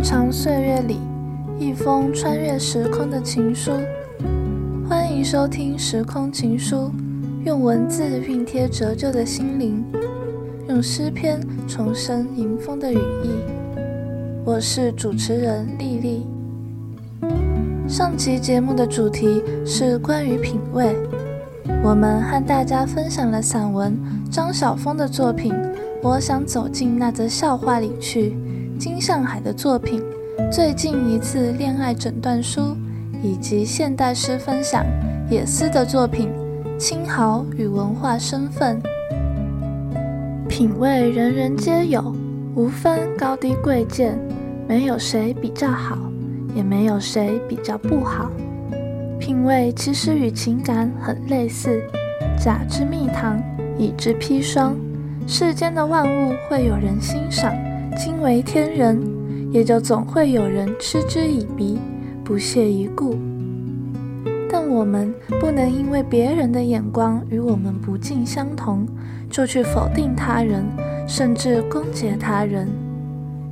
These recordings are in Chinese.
漫长岁月里，一封穿越时空的情书。欢迎收听《时空情书》，用文字熨贴折旧的心灵，用诗篇重生迎风的羽翼。我是主持人丽丽。上期节目的主题是关于品味，我们和大家分享了散文张晓风的作品。我想走进那则笑话里去。金相海的作品，最近一次恋爱诊断书，以及现代诗分享野思的作品《清豪与文化身份》。品味人人皆有，无分高低贵贱，没有谁比较好，也没有谁比较不好。品味其实与情感很类似，甲之蜜糖，乙之砒霜。世间的万物会有人欣赏，惊为天人，也就总会有人嗤之以鼻，不屑一顾。但我们不能因为别人的眼光与我们不尽相同，就去否定他人，甚至攻击他人。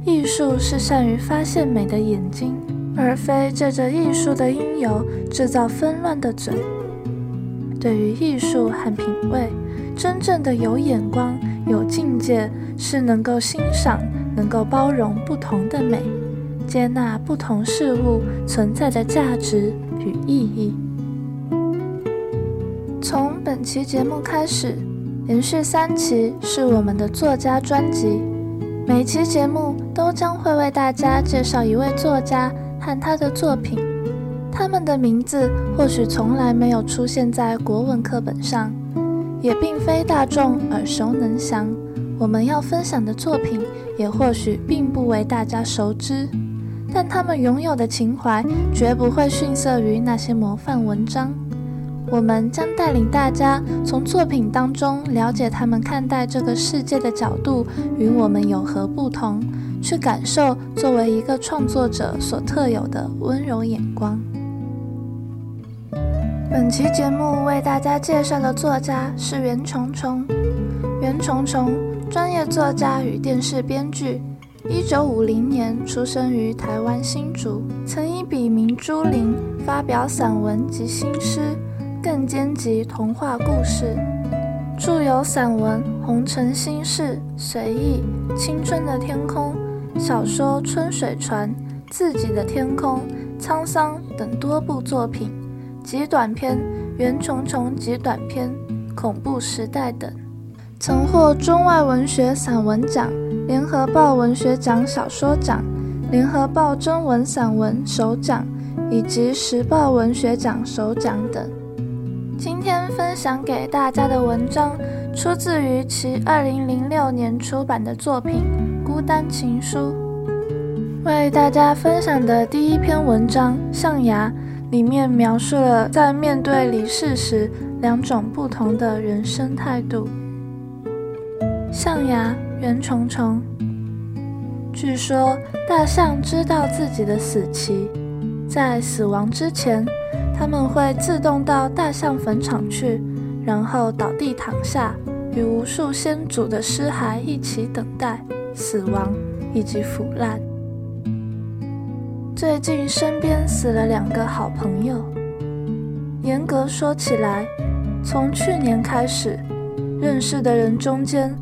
艺术是善于发现美的眼睛，而非借着艺术的因由制造纷乱的嘴。对于艺术和品味，真正的有眼光。有境界是能够欣赏、能够包容不同的美，接纳不同事物存在的价值与意义。从本期节目开始，连续三期是我们的作家专辑，每期节目都将会为大家介绍一位作家和他的作品。他们的名字或许从来没有出现在国文课本上。也并非大众耳熟能详，我们要分享的作品也或许并不为大家熟知，但他们拥有的情怀绝不会逊色于那些模范文章。我们将带领大家从作品当中了解他们看待这个世界的角度与我们有何不同，去感受作为一个创作者所特有的温柔眼光。本期节目为大家介绍的作家是袁琼琼。袁琼琼，专业作家与电视编剧，一九五零年出生于台湾新竹，曾以笔名朱玲发表散文及新诗，更兼集童话故事，著有散文《红尘心事》、随意、青春的天空、小说《春水船》、自己的天空、沧桑等多部作品。及短篇《袁琼琼及短篇》《恐怖时代》等，曾获中外文学散文奖、联合报文学奖小说奖、联合报征文散文首奖以及时报文学奖首奖等。今天分享给大家的文章，出自于其二零零六年出版的作品《孤单情书》。为大家分享的第一篇文章《象牙》。里面描述了在面对离世时两种不同的人生态度。象牙，袁琼琼。据说大象知道自己的死期，在死亡之前，他们会自动到大象坟场去，然后倒地躺下，与无数先祖的尸骸一起等待死亡以及腐烂。最近身边死了两个好朋友。严格说起来，从去年开始，认识的人中间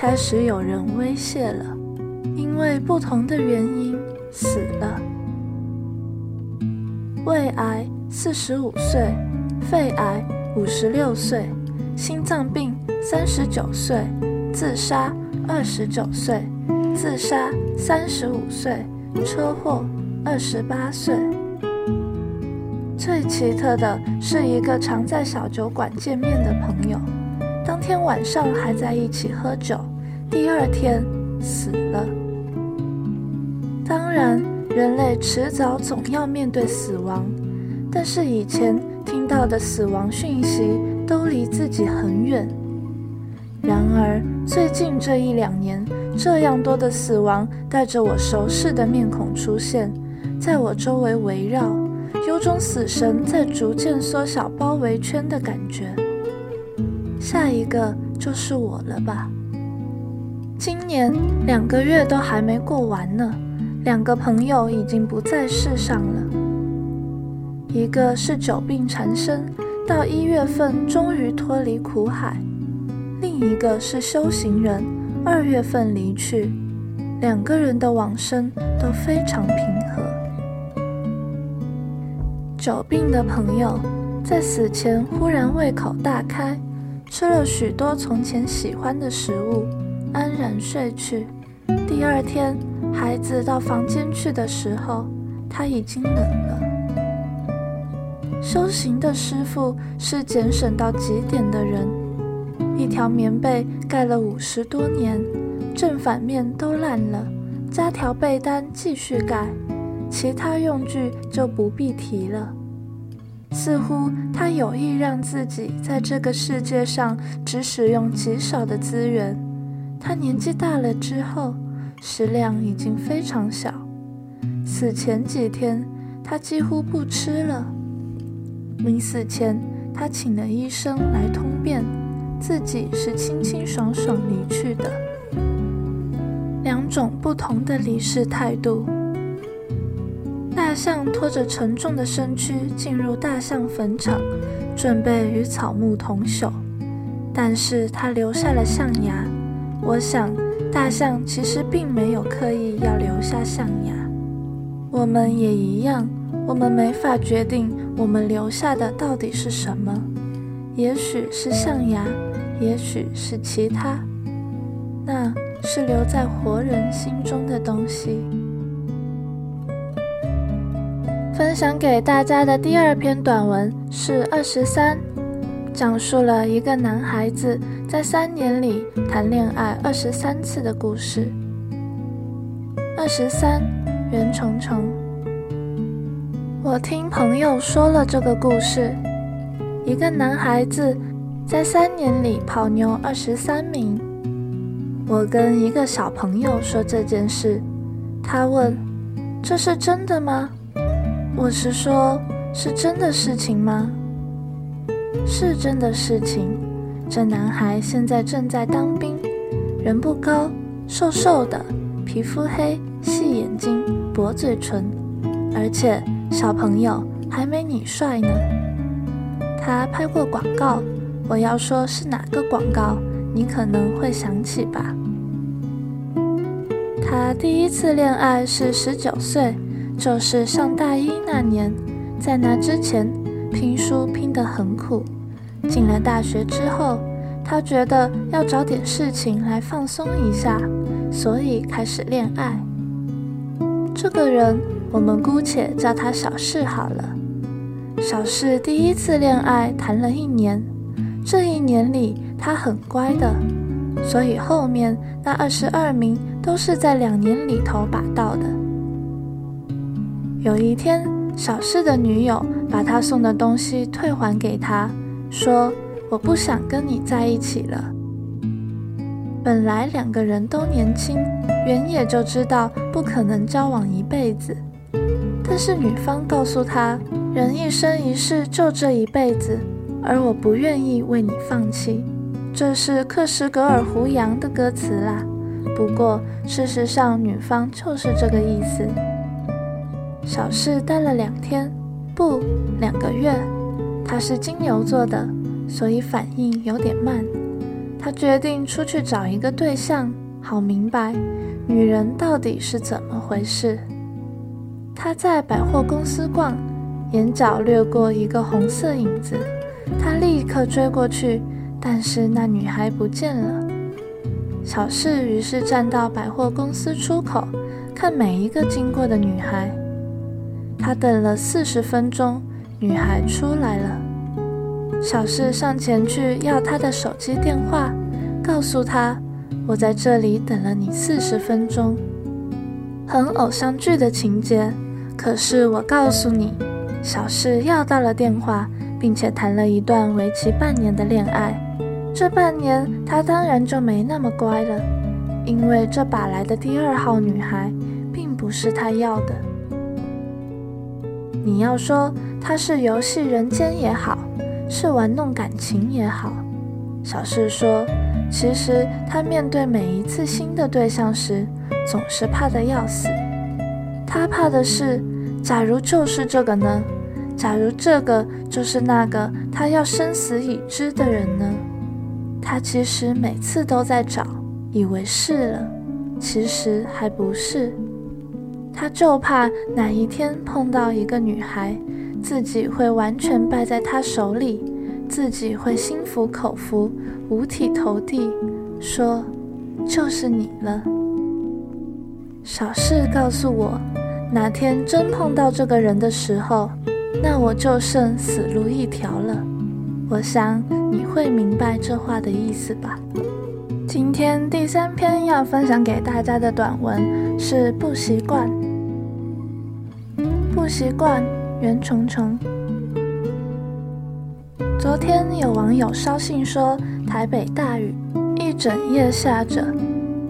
开始有人威胁了，因为不同的原因死了。胃癌四十五岁，肺癌五十六岁，心脏病三十九岁，自杀二十九岁，自杀三十五岁，车祸。二十八岁，最奇特的是一个常在小酒馆见面的朋友，当天晚上还在一起喝酒，第二天死了。当然，人类迟早总要面对死亡，但是以前听到的死亡讯息都离自己很远。然而，最近这一两年，这样多的死亡带着我熟悉的面孔出现。在我周围围绕，有种死神在逐渐缩小包围圈的感觉。下一个就是我了吧？今年两个月都还没过完呢，两个朋友已经不在世上了。一个是久病缠身，到一月份终于脱离苦海；另一个是修行人，二月份离去。两个人的往生都非常平和。久病的朋友在死前忽然胃口大开，吃了许多从前喜欢的食物，安然睡去。第二天，孩子到房间去的时候，他已经冷了。修行的师父是俭省到极点的人，一条棉被盖了五十多年。正反面都烂了，加条被单继续盖，其他用具就不必提了。似乎他有意让自己在这个世界上只使用极少的资源。他年纪大了之后，食量已经非常小。死前几天，他几乎不吃了。临死前，他请了医生来通便，自己是清清爽爽离去的。两种不同的离世态度。大象拖着沉重的身躯进入大象坟场，准备与草木同朽，但是它留下了象牙。我想，大象其实并没有刻意要留下象牙。我们也一样，我们没法决定我们留下的到底是什么，也许是象牙，也许是其他。那。是留在活人心中的东西。分享给大家的第二篇短文是二十三，讲述了一个男孩子在三年里谈恋爱二十三次的故事。二十三，袁成成。我听朋友说了这个故事，一个男孩子在三年里泡妞二十三名。我跟一个小朋友说这件事，他问：“这是真的吗？”我是说：“是真的事情吗？”是真的事情。这男孩现在正在当兵，人不高，瘦瘦的，皮肤黑，细眼睛，薄嘴唇，而且小朋友还没你帅呢。他拍过广告，我要说是哪个广告？你可能会想起吧。他第一次恋爱是十九岁，就是上大一那年。在那之前，拼书拼得很苦。进了大学之后，他觉得要找点事情来放松一下，所以开始恋爱。这个人，我们姑且叫他小四好了。小四第一次恋爱谈了一年，这一年里他很乖的。所以后面那二十二名都是在两年里头把到的。有一天，小四的女友把他送的东西退还给他，说：“我不想跟你在一起了。”本来两个人都年轻，原野就知道不可能交往一辈子。但是女方告诉他：“人一生一世就这一辈子，而我不愿意为你放弃。”这是克什格尔胡杨的歌词啦，不过事实上女方就是这个意思。小四待了两天，不，两个月。他是金牛座的，所以反应有点慢。他决定出去找一个对象，好明白女人到底是怎么回事。他在百货公司逛，眼角掠过一个红色影子，他立刻追过去。但是那女孩不见了。小四于是站到百货公司出口，看每一个经过的女孩。他等了四十分钟，女孩出来了。小四上前去要她的手机电话，告诉她：“我在这里等了你四十分钟。”很偶像剧的情节。可是我告诉你，小四要到了电话，并且谈了一段为期半年的恋爱。这半年，他当然就没那么乖了，因为这把来的第二号女孩，并不是他要的。你要说他是游戏人间也好，是玩弄感情也好，小四说，其实他面对每一次新的对象时，总是怕得要死。他怕的是，假如就是这个呢？假如这个就是那个他要生死已知的人呢？他其实每次都在找，以为是了，其实还不是。他就怕哪一天碰到一个女孩，自己会完全败在他手里，自己会心服口服，五体投地，说就是你了。小事告诉我，哪天真碰到这个人的时候，那我就剩死路一条了。我想你会明白这话的意思吧。今天第三篇要分享给大家的短文是不习惯。不习惯，袁琼琼。昨天有网友捎信说台北大雨，一整夜下着。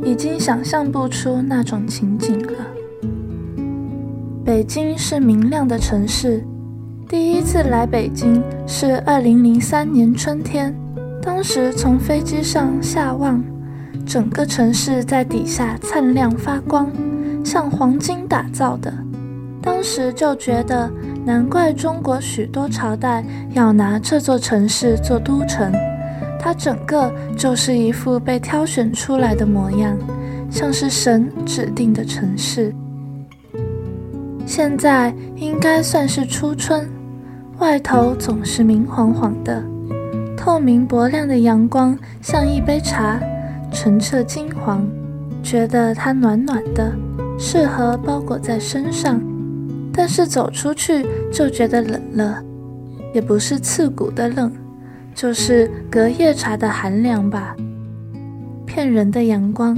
已经想象不出那种情景了。北京是明亮的城市，第一次来北京是二零零三年春天，当时从飞机上下望，整个城市在底下灿亮发光，像黄金打造的。当时就觉得，难怪中国许多朝代要拿这座城市做都城。它整个就是一副被挑选出来的模样，像是神指定的城市。现在应该算是初春，外头总是明晃晃的，透明薄亮的阳光像一杯茶，澄澈金黄，觉得它暖暖的，适合包裹在身上。但是走出去就觉得冷了，也不是刺骨的冷。就是隔夜茶的寒凉吧，骗人的阳光。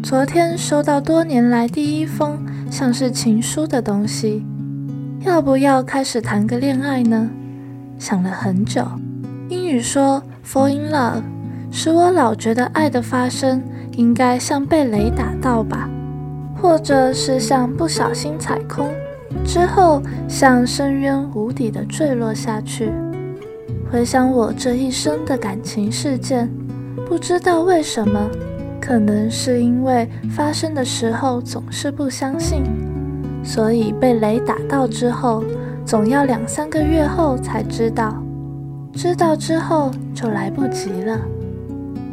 昨天收到多年来第一封像是情书的东西，要不要开始谈个恋爱呢？想了很久，英语说 “fall in love”，使我老觉得爱的发生应该像被雷打到吧，或者是像不小心踩空。之后，像深渊无底的坠落下去。回想我这一生的感情事件，不知道为什么，可能是因为发生的时候总是不相信，所以被雷打到之后，总要两三个月后才知道。知道之后就来不及了。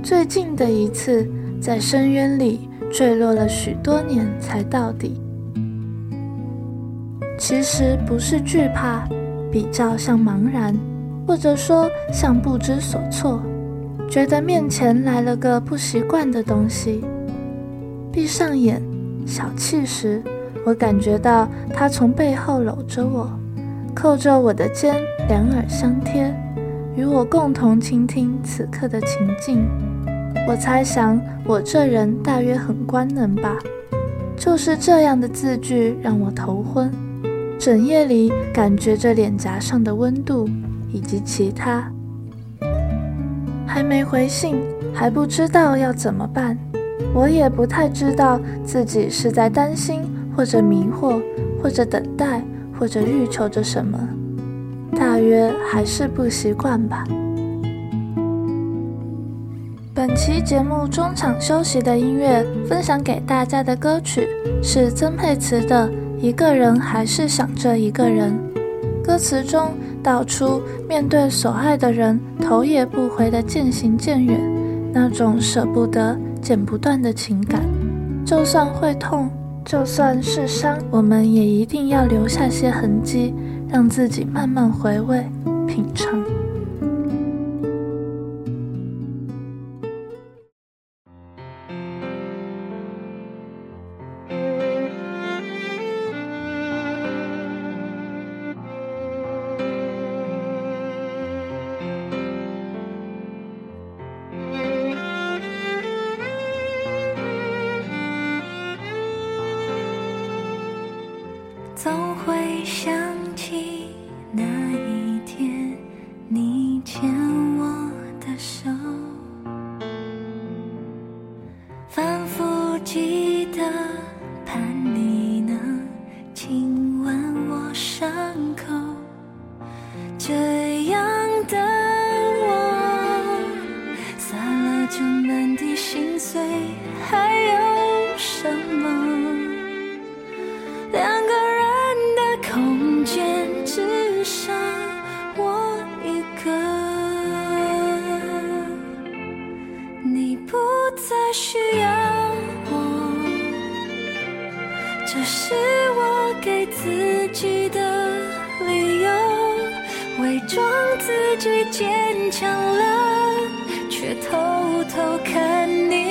最近的一次，在深渊里坠落了许多年才到底。其实不是惧怕，比较像茫然，或者说像不知所措，觉得面前来了个不习惯的东西。闭上眼，小憩时，我感觉到他从背后搂着我，扣着我的肩，两耳相贴，与我共同倾听此刻的情境。我猜想，我这人大约很官能吧，就是这样的字句让我头昏。整夜里感觉着脸颊上的温度，以及其他。还没回信，还不知道要怎么办。我也不太知道自己是在担心，或者迷惑，或者等待，或者欲求着什么。大约还是不习惯吧。本期节目中场休息的音乐，分享给大家的歌曲是曾沛慈的。一个人还是想着一个人，歌词中道出面对所爱的人头也不回的渐行渐远，那种舍不得、剪不断的情感。就算会痛，就算是伤，我们也一定要留下些痕迹，让自己慢慢回味、品尝。需要我这是我给自己的理由伪装自己坚强了却偷偷看你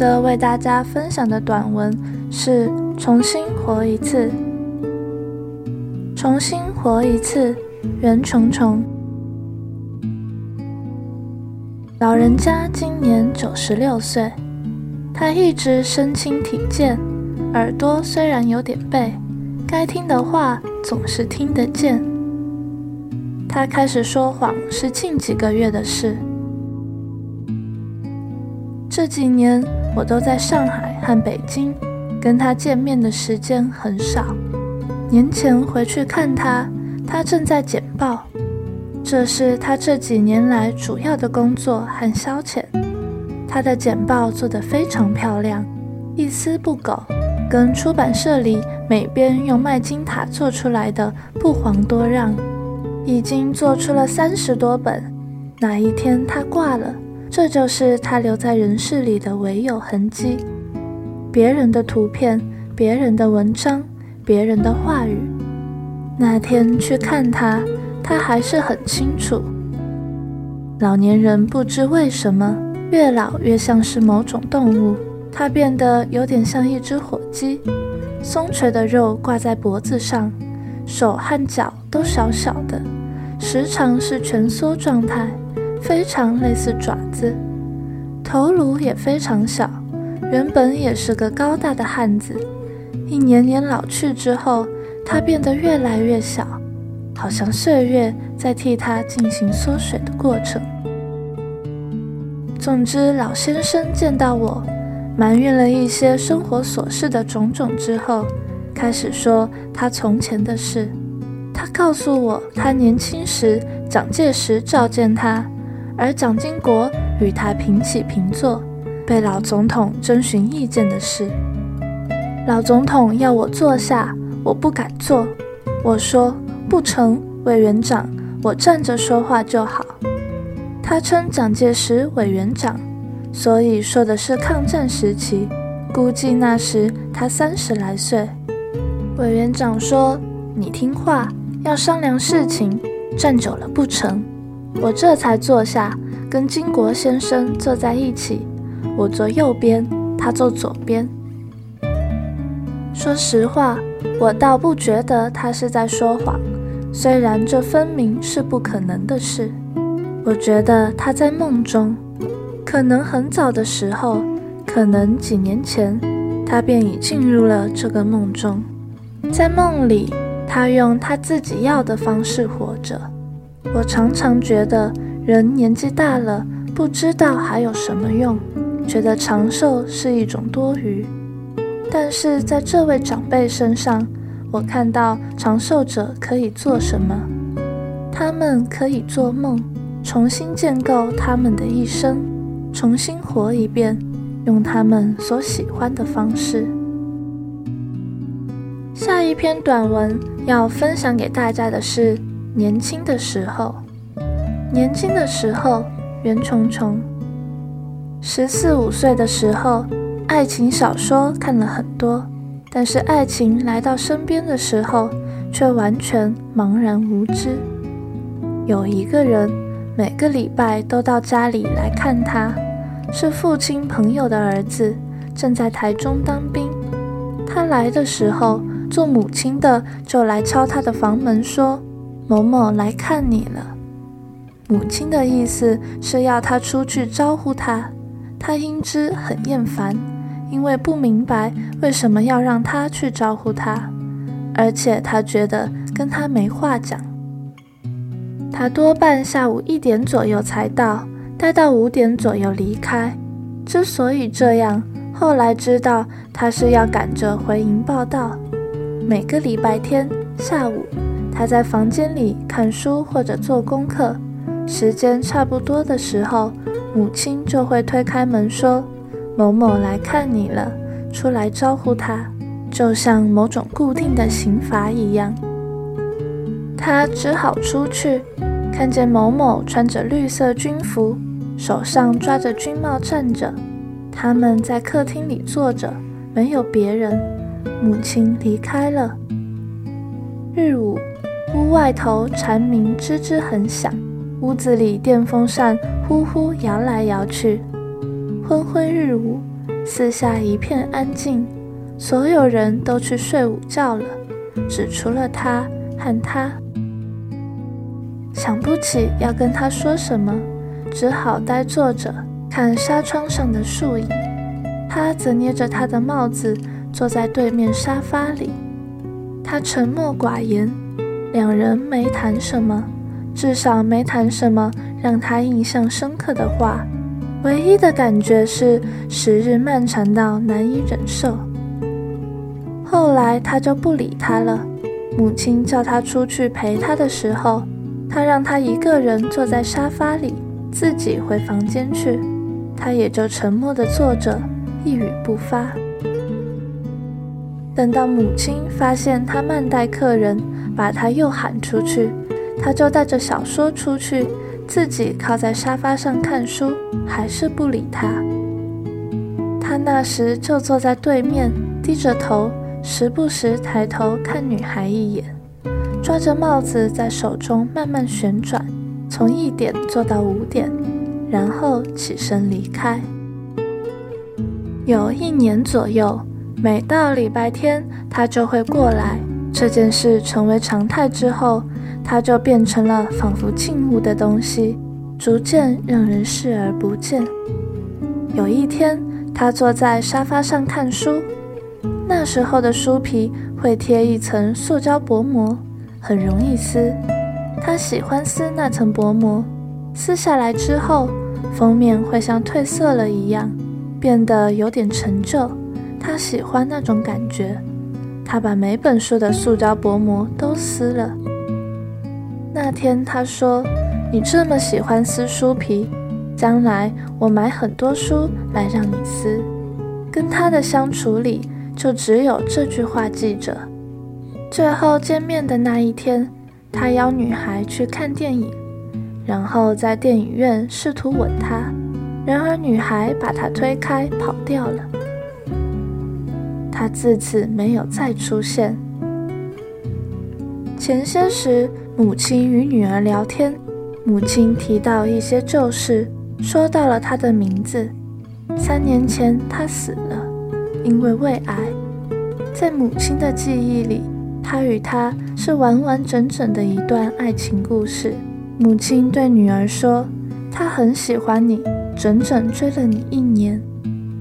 则为大家分享的短文是《重新活一次》。重新活一次，袁琼琼。老人家今年九十六岁，他一直身轻体健，耳朵虽然有点背，该听的话总是听得见。他开始说谎是近几个月的事。这几年我都在上海和北京，跟他见面的时间很少。年前回去看他，他正在剪报。这是他这几年来主要的工作和消遣。他的剪报做得非常漂亮，一丝不苟，跟出版社里每边用麦金塔做出来的不遑多让。已经做出了三十多本。哪一天他挂了，这就是他留在人世里的唯有痕迹。别人的图片，别人的文章，别人的话语。那天去看他。他还是很清楚，老年人不知为什么越老越像是某种动物，他变得有点像一只火鸡，松垂的肉挂在脖子上，手和脚都小小的，时常是蜷缩状态，非常类似爪子。头颅也非常小，原本也是个高大的汉子，一年年老去之后，他变得越来越小，好像岁月在替他进行缩水的过程。总之，老先生见到我，埋怨了一些生活琐事的种种之后，开始说他从前的事。他告诉我，他年轻时蒋介石召见他，而蒋经国。与他平起平坐，被老总统征询意见的事。老总统要我坐下，我不敢坐。我说不成，委员长，我站着说话就好。他称蒋介石委员长，所以说的是抗战时期，估计那时他三十来岁。委员长说：“你听话，要商量事情，站久了不成。”我这才坐下。跟金国先生坐在一起，我坐右边，他坐左边。说实话，我倒不觉得他是在说谎，虽然这分明是不可能的事。我觉得他在梦中，可能很早的时候，可能几年前，他便已进入了这个梦中。在梦里，他用他自己要的方式活着。我常常觉得。人年纪大了，不知道还有什么用，觉得长寿是一种多余。但是在这位长辈身上，我看到长寿者可以做什么？他们可以做梦，重新建构他们的一生，重新活一遍，用他们所喜欢的方式。下一篇短文要分享给大家的是年轻的时候。年轻的时候，袁重重。十四五岁的时候，爱情小说看了很多，但是爱情来到身边的时候，却完全茫然无知。有一个人，每个礼拜都到家里来看他，是父亲朋友的儿子，正在台中当兵。他来的时候，做母亲的就来敲他的房门，说：“某某来看你了。”母亲的意思是要他出去招呼他，他因之很厌烦，因为不明白为什么要让他去招呼他，而且他觉得跟他没话讲。他多半下午一点左右才到，待到五点左右离开。之所以这样，后来知道他是要赶着回营报到。每个礼拜天下午，他在房间里看书或者做功课。时间差不多的时候，母亲就会推开门说：“某某来看你了，出来招呼他，就像某种固定的刑罚一样。”他只好出去，看见某某穿着绿色军服，手上抓着军帽站着。他们在客厅里坐着，没有别人。母亲离开了。日午，屋外头蝉鸣吱吱很响。屋子里电风扇呼呼摇来摇去，昏昏日午，四下一片安静，所有人都去睡午觉了，只除了他和他。想不起要跟他说什么，只好呆坐着看纱窗上的树影。他则捏着他的帽子坐在对面沙发里，他沉默寡言，两人没谈什么。至少没谈什么让他印象深刻的话，唯一的感觉是时日漫长到难以忍受。后来他就不理他了。母亲叫他出去陪他的时候，他让他一个人坐在沙发里，自己回房间去。他也就沉默地坐着，一语不发。等到母亲发现他慢待客人，把他又喊出去。他就带着小说出去，自己靠在沙发上看书，还是不理他。他那时就坐在对面，低着头，时不时抬头看女孩一眼，抓着帽子在手中慢慢旋转，从一点做到五点，然后起身离开。有一年左右，每到礼拜天，他就会过来。这件事成为常态之后，它就变成了仿佛静物的东西，逐渐让人视而不见。有一天，他坐在沙发上看书，那时候的书皮会贴一层塑胶薄膜，很容易撕。他喜欢撕那层薄膜，撕下来之后，封面会像褪色了一样，变得有点陈旧。他喜欢那种感觉。他把每本书的塑胶薄膜都撕了。那天他说：“你这么喜欢撕书皮，将来我买很多书来让你撕。”跟他的相处里，就只有这句话记着。最后见面的那一天，他邀女孩去看电影，然后在电影院试图吻她，然而女孩把他推开跑掉了。他自此没有再出现。前些时，母亲与女儿聊天，母亲提到一些旧事，说到了他的名字。三年前他死了，因为胃癌。在母亲的记忆里，他与她是完完整整的一段爱情故事。母亲对女儿说：“他很喜欢你，整整追了你一年。”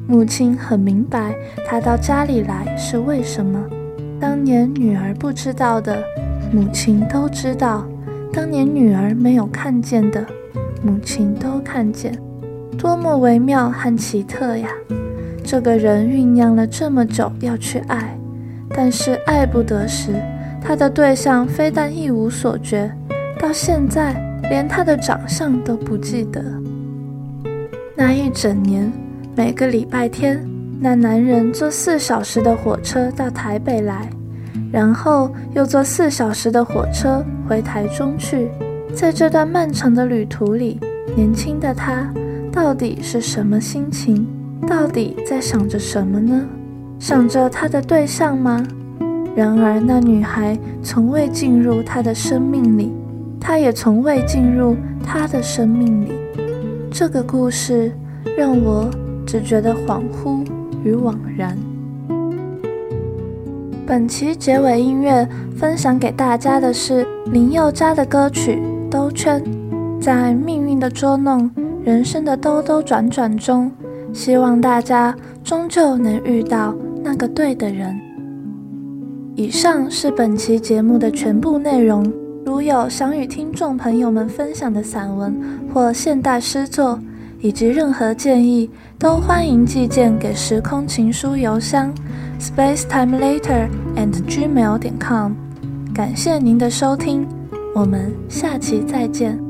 母亲很明白他到家里来是为什么。当年女儿不知道的，母亲都知道；当年女儿没有看见的，母亲都看见。多么微妙和奇特呀！这个人酝酿了这么久要去爱，但是爱不得时，他的对象非但一无所觉，到现在连他的长相都不记得。那一整年，每个礼拜天，那男人坐四小时的火车到台北来，然后又坐四小时的火车回台中去。在这段漫长的旅途里，年轻的他到底是什么心情？到底在想着什么呢？想着他的对象吗？然而，那女孩从未进入他的生命里，他也从未进入她的生命里。这个故事让我只觉得恍惚与惘然。本期结尾音乐分享给大家的是林宥嘉的歌曲《兜圈》。在命运的捉弄、人生的兜兜转转中。希望大家终究能遇到那个对的人。以上是本期节目的全部内容。如有想与听众朋友们分享的散文或现代诗作，以及任何建议，都欢迎寄件给时空情书邮箱 space time later and Gmail.com。感谢您的收听，我们下期再见。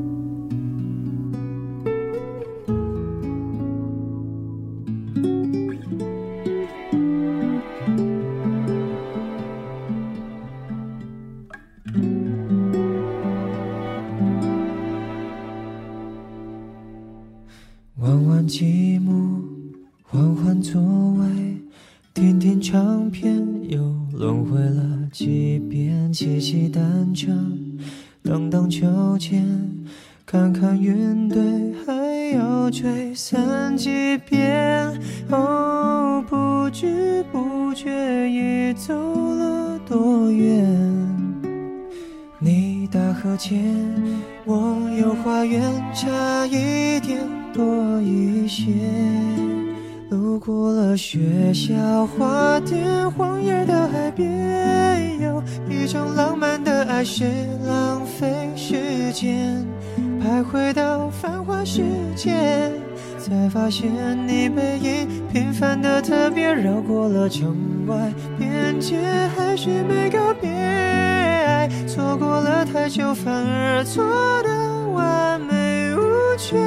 界，才发现你背影平凡的特别，绕过了城外边界，还是没告别，爱错过了太久，反而错得完美无缺。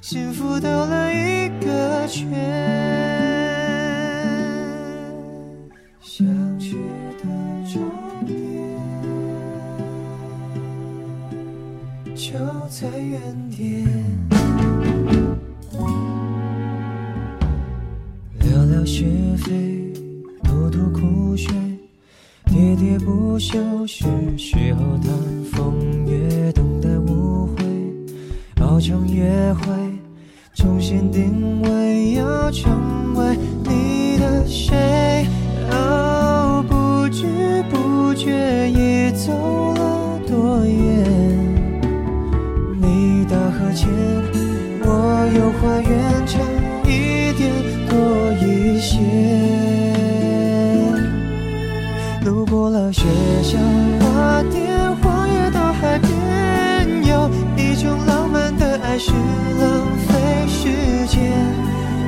幸福兜了一个圈，想去的终点就在原点。不休，是时候谈风月，等待误会。熬成约会，重新定位，要成为你的谁？哦，不知不觉已走了多远？你到河前，我游花园，了学校花店，荒野到海边，有一种浪漫的爱是浪费时间。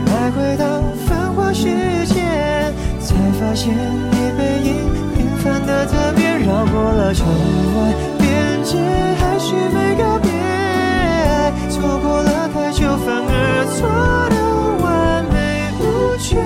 爱回到繁华世界，才发现你背影平凡的特别。绕过了城外边界，还是没告别。错过了太久，反而错得完美无缺，